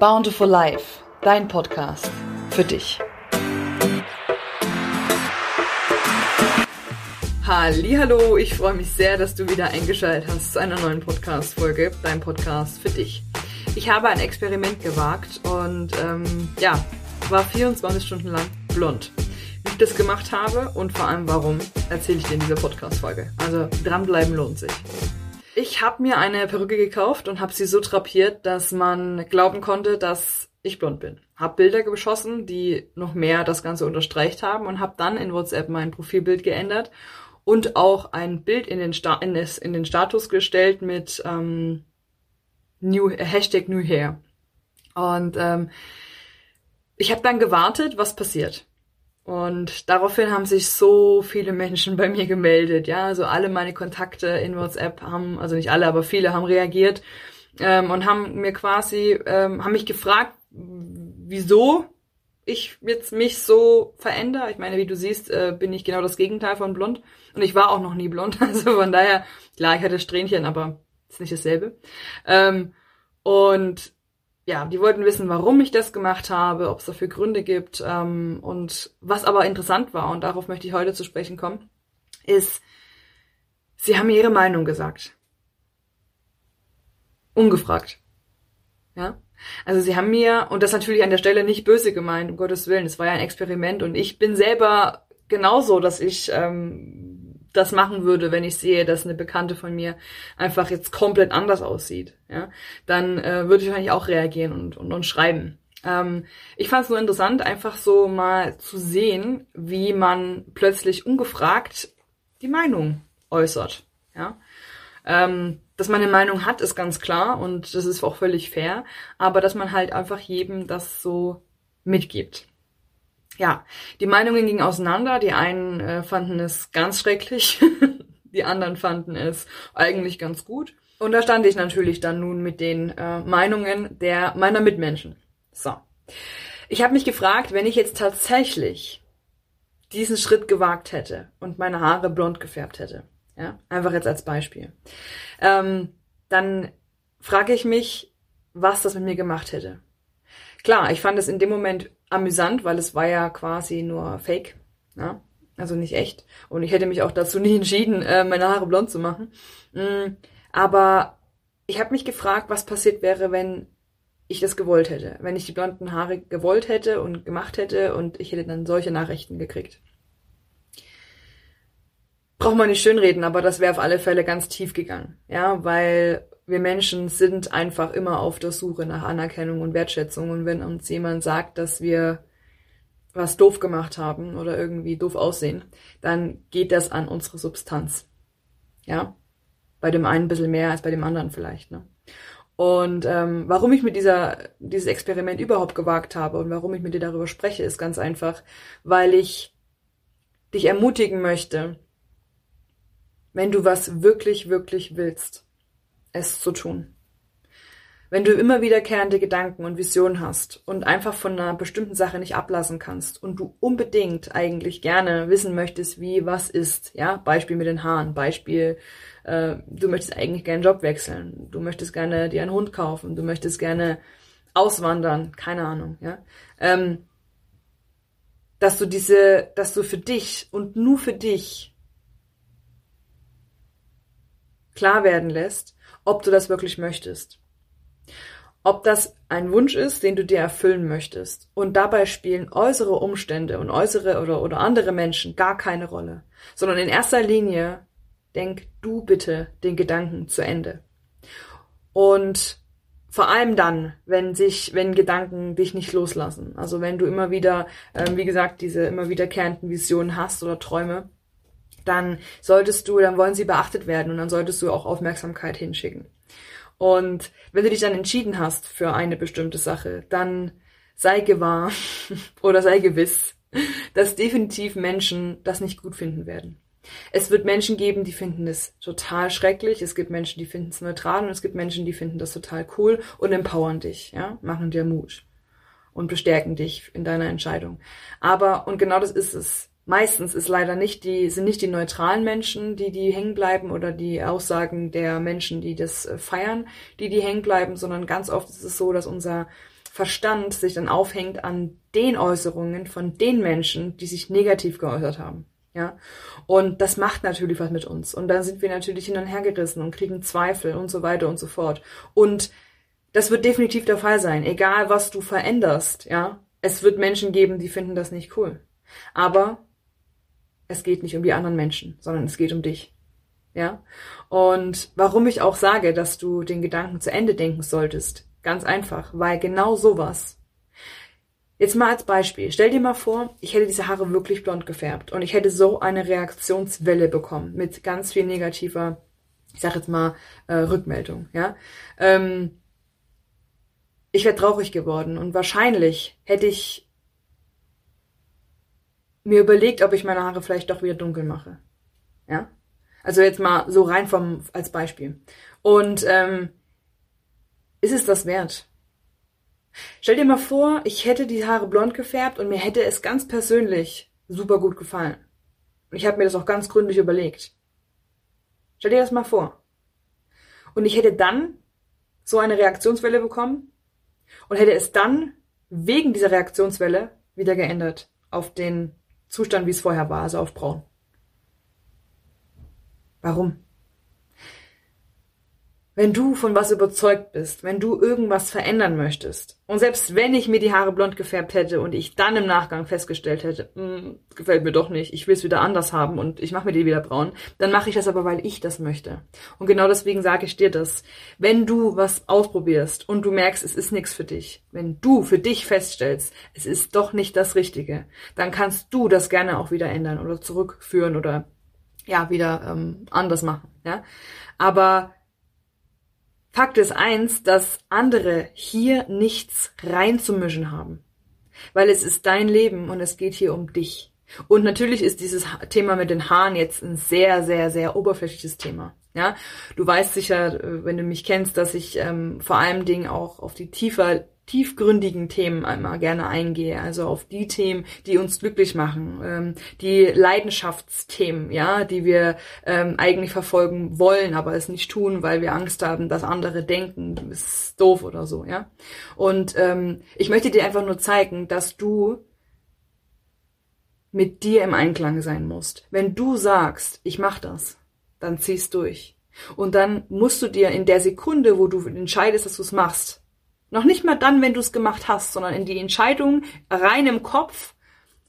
Bountiful Life, dein Podcast für dich. Hallo, ich freue mich sehr, dass du wieder eingeschaltet hast zu einer neuen Podcast-Folge, dein Podcast für dich. Ich habe ein Experiment gewagt und ähm, ja, war 24 Stunden lang blond. Wie ich das gemacht habe und vor allem warum, erzähle ich dir in dieser Podcast-Folge. Also dranbleiben lohnt sich. Ich habe mir eine Perücke gekauft und habe sie so drapiert, dass man glauben konnte, dass ich blond bin. Hab Bilder geschossen, die noch mehr das Ganze unterstreicht haben und habe dann in WhatsApp mein Profilbild geändert und auch ein Bild in den, Sta in, des, in den Status gestellt mit ähm, New, Hashtag New Hair. Und ähm, ich habe dann gewartet, was passiert. Und daraufhin haben sich so viele Menschen bei mir gemeldet. Ja, also alle meine Kontakte in WhatsApp haben, also nicht alle, aber viele haben reagiert ähm, und haben mir quasi, ähm, haben mich gefragt, wieso ich jetzt mich so verändere. Ich meine, wie du siehst, äh, bin ich genau das Gegenteil von blond. Und ich war auch noch nie blond. Also von daher, klar, ich hatte Strähnchen, aber ist nicht dasselbe. Ähm, und ja, die wollten wissen, warum ich das gemacht habe, ob es dafür Gründe gibt. Ähm, und was aber interessant war, und darauf möchte ich heute zu sprechen kommen, ist, sie haben mir ihre Meinung gesagt. Ungefragt. Ja. Also sie haben mir, und das natürlich an der Stelle nicht böse gemeint, um Gottes Willen, es war ja ein Experiment und ich bin selber genauso, dass ich ähm, das machen würde, wenn ich sehe, dass eine Bekannte von mir einfach jetzt komplett anders aussieht, ja, dann äh, würde ich wahrscheinlich auch reagieren und, und, und schreiben. Ähm, ich fand es nur interessant, einfach so mal zu sehen, wie man plötzlich ungefragt die Meinung äußert, ja. Ähm, dass man eine Meinung hat, ist ganz klar und das ist auch völlig fair, aber dass man halt einfach jedem das so mitgibt ja, die Meinungen gingen auseinander. Die einen äh, fanden es ganz schrecklich, die anderen fanden es eigentlich ganz gut. Und da stand ich natürlich dann nun mit den äh, Meinungen der meiner Mitmenschen. So. Ich habe mich gefragt, wenn ich jetzt tatsächlich diesen Schritt gewagt hätte und meine Haare blond gefärbt hätte, ja, einfach jetzt als Beispiel, ähm, dann frage ich mich, was das mit mir gemacht hätte. Klar, ich fand es in dem Moment amüsant, weil es war ja quasi nur Fake, ja? also nicht echt. Und ich hätte mich auch dazu nie entschieden, äh, meine Haare blond zu machen. Mm, aber ich habe mich gefragt, was passiert wäre, wenn ich das gewollt hätte, wenn ich die blonden Haare gewollt hätte und gemacht hätte und ich hätte dann solche Nachrichten gekriegt. Braucht man nicht schönreden, aber das wäre auf alle Fälle ganz tief gegangen, ja, weil wir Menschen sind einfach immer auf der Suche nach Anerkennung und Wertschätzung. Und wenn uns jemand sagt, dass wir was doof gemacht haben oder irgendwie doof aussehen, dann geht das an unsere Substanz. Ja? Bei dem einen ein bisschen mehr als bei dem anderen vielleicht. Ne? Und ähm, warum ich mit dieser, dieses Experiment überhaupt gewagt habe und warum ich mit dir darüber spreche, ist ganz einfach, weil ich dich ermutigen möchte, wenn du was wirklich, wirklich willst, es zu tun. Wenn du immer wiederkehrende Gedanken und Visionen hast und einfach von einer bestimmten Sache nicht ablassen kannst und du unbedingt eigentlich gerne wissen möchtest, wie was ist, ja, Beispiel mit den Haaren, Beispiel, äh, du möchtest eigentlich gerne einen Job wechseln, du möchtest gerne dir einen Hund kaufen, du möchtest gerne auswandern, keine Ahnung, ja, ähm, dass du diese, dass du für dich und nur für dich klar werden lässt, ob du das wirklich möchtest. Ob das ein Wunsch ist, den du dir erfüllen möchtest. Und dabei spielen äußere Umstände und äußere oder, oder andere Menschen gar keine Rolle. Sondern in erster Linie denk du bitte den Gedanken zu Ende. Und vor allem dann, wenn sich, wenn Gedanken dich nicht loslassen. Also wenn du immer wieder, ähm, wie gesagt, diese immer wiederkehrenden Visionen hast oder Träume, dann solltest du, dann wollen sie beachtet werden und dann solltest du auch Aufmerksamkeit hinschicken. Und wenn du dich dann entschieden hast für eine bestimmte Sache, dann sei gewahr oder sei gewiss, dass definitiv Menschen das nicht gut finden werden. Es wird Menschen geben, die finden es total schrecklich. Es gibt Menschen, die finden es neutral und es gibt Menschen, die finden das total cool und empowern dich, ja, machen dir Mut und bestärken dich in deiner Entscheidung. Aber, und genau das ist es meistens ist leider nicht die, sind nicht die neutralen Menschen, die die hängen bleiben oder die Aussagen der Menschen, die das äh, feiern, die die hängen bleiben, sondern ganz oft ist es so, dass unser Verstand sich dann aufhängt an den Äußerungen von den Menschen, die sich negativ geäußert haben. Ja, und das macht natürlich was mit uns. Und dann sind wir natürlich hin und her gerissen und kriegen Zweifel und so weiter und so fort. Und das wird definitiv der Fall sein, egal was du veränderst, ja. Es wird Menschen geben, die finden das nicht cool. Aber es geht nicht um die anderen Menschen, sondern es geht um dich. Ja? Und warum ich auch sage, dass du den Gedanken zu Ende denken solltest, ganz einfach, weil genau sowas. Jetzt mal als Beispiel. Stell dir mal vor, ich hätte diese Haare wirklich blond gefärbt und ich hätte so eine Reaktionswelle bekommen mit ganz viel negativer, ich sag jetzt mal, äh, Rückmeldung, ja. Ähm, ich wäre traurig geworden und wahrscheinlich hätte ich mir überlegt, ob ich meine Haare vielleicht doch wieder dunkel mache. Ja? Also jetzt mal so rein vom als Beispiel. Und ähm, ist es das wert? Stell dir mal vor, ich hätte die Haare blond gefärbt und mir hätte es ganz persönlich super gut gefallen. Und ich habe mir das auch ganz gründlich überlegt. Stell dir das mal vor. Und ich hätte dann so eine Reaktionswelle bekommen und hätte es dann wegen dieser Reaktionswelle wieder geändert auf den Zustand, wie es vorher war, also auf braun. Warum? Wenn du von was überzeugt bist, wenn du irgendwas verändern möchtest, und selbst wenn ich mir die Haare blond gefärbt hätte und ich dann im Nachgang festgestellt hätte, hm, gefällt mir doch nicht, ich will es wieder anders haben und ich mache mir die wieder braun, dann mache ich das aber, weil ich das möchte. Und genau deswegen sage ich dir das. Wenn du was ausprobierst und du merkst, es ist nichts für dich, wenn du für dich feststellst, es ist doch nicht das Richtige, dann kannst du das gerne auch wieder ändern oder zurückführen oder ja wieder ähm, anders machen. Ja, aber Fakt ist eins, dass andere hier nichts reinzumischen haben. Weil es ist dein Leben und es geht hier um dich. Und natürlich ist dieses Thema mit den Haaren jetzt ein sehr, sehr, sehr oberflächliches Thema. Ja, du weißt sicher, äh, wenn du mich kennst, dass ich ähm, vor allem Dingen auch auf die tiefer tiefgründigen Themen einmal gerne eingehe, also auf die Themen, die uns glücklich machen, ähm, die Leidenschaftsthemen, ja, die wir ähm, eigentlich verfolgen wollen, aber es nicht tun, weil wir Angst haben, dass andere denken, du bist doof oder so, ja. Und ähm, ich möchte dir einfach nur zeigen, dass du mit dir im Einklang sein musst. Wenn du sagst, ich mach das, dann zieh's durch. Und dann musst du dir in der Sekunde, wo du entscheidest, dass du es machst, noch nicht mal dann, wenn du es gemacht hast, sondern in die Entscheidung rein im Kopf,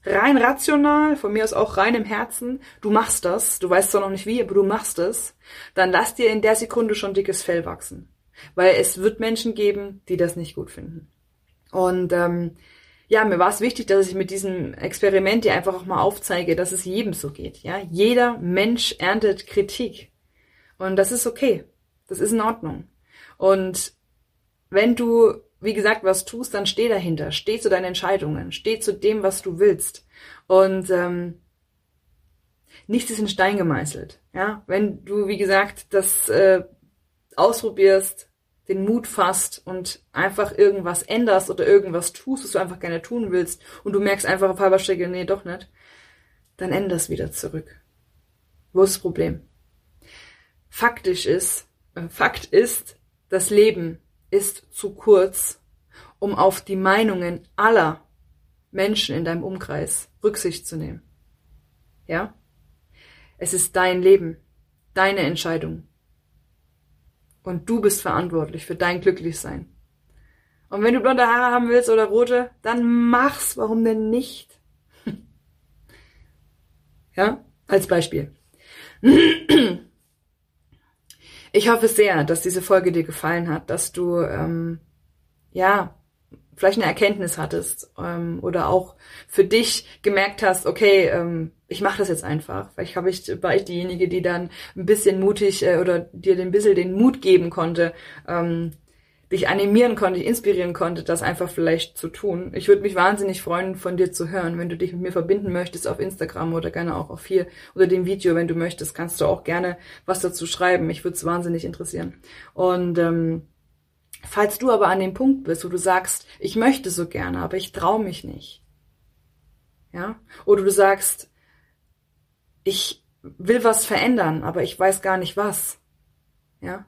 rein rational, von mir aus auch rein im Herzen, du machst das, du weißt zwar noch nicht wie, aber du machst es, dann lass dir in der Sekunde schon dickes Fell wachsen. Weil es wird Menschen geben, die das nicht gut finden. Und ähm, ja, mir war es wichtig, dass ich mit diesem Experiment dir einfach auch mal aufzeige, dass es jedem so geht. Ja, jeder Mensch erntet Kritik und das ist okay, das ist in Ordnung. Und wenn du, wie gesagt, was tust, dann steh dahinter, steh zu deinen Entscheidungen, steh zu dem, was du willst. Und ähm, nichts ist in Stein gemeißelt. Ja, wenn du, wie gesagt, das äh, ausprobierst, den Mut fasst und einfach irgendwas änderst oder irgendwas tust, was du einfach gerne tun willst und du merkst einfach auf halber Strecke, nee, doch nicht, dann änderst wieder zurück. Wo ist das Problem? Faktisch ist, äh, Fakt ist, das Leben ist zu kurz, um auf die Meinungen aller Menschen in deinem Umkreis Rücksicht zu nehmen. Ja? Es ist dein Leben, deine Entscheidung. Und du bist verantwortlich für dein Glücklichsein. Und wenn du blonde Haare haben willst oder rote, dann mach's. Warum denn nicht? ja? Als Beispiel. Ich hoffe sehr, dass diese Folge dir gefallen hat, dass du ähm, ja vielleicht eine Erkenntnis hattest ähm, oder auch für dich gemerkt hast, okay, ähm, ich mache das jetzt einfach. Vielleicht habe ich war ich diejenige, die dann ein bisschen mutig äh, oder dir ein bisschen den Mut geben konnte, ähm, dich animieren konnte, dich inspirieren konnte, das einfach vielleicht zu tun. Ich würde mich wahnsinnig freuen, von dir zu hören. Wenn du dich mit mir verbinden möchtest auf Instagram oder gerne auch auf hier oder dem Video, wenn du möchtest, kannst du auch gerne was dazu schreiben. Mich würde es wahnsinnig interessieren. Und ähm, falls du aber an dem Punkt bist, wo du sagst, ich möchte so gerne, aber ich traue mich nicht. Ja? Oder du sagst, ich will was verändern, aber ich weiß gar nicht was. Ja?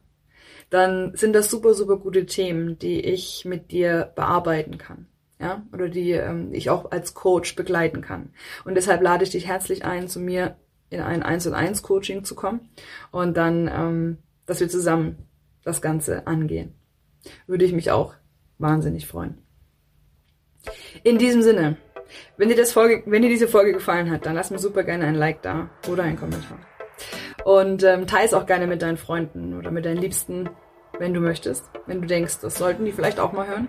Dann sind das super, super gute Themen, die ich mit dir bearbeiten kann. Ja, oder die ähm, ich auch als Coach begleiten kann. Und deshalb lade ich dich herzlich ein, zu mir in ein 1 und 1 Coaching zu kommen und dann, ähm, dass wir zusammen das Ganze angehen. Würde ich mich auch wahnsinnig freuen. In diesem Sinne, wenn dir, das Folge, wenn dir diese Folge gefallen hat, dann lass mir super gerne ein Like da oder einen Kommentar. Und ähm, teile es auch gerne mit deinen Freunden oder mit deinen Liebsten, wenn du möchtest. Wenn du denkst, das sollten die vielleicht auch mal hören.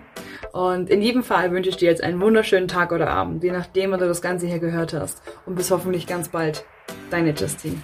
Und in jedem Fall wünsche ich dir jetzt einen wunderschönen Tag oder Abend, je nachdem, wann du das Ganze hier gehört hast. Und bis hoffentlich ganz bald. Deine Justine.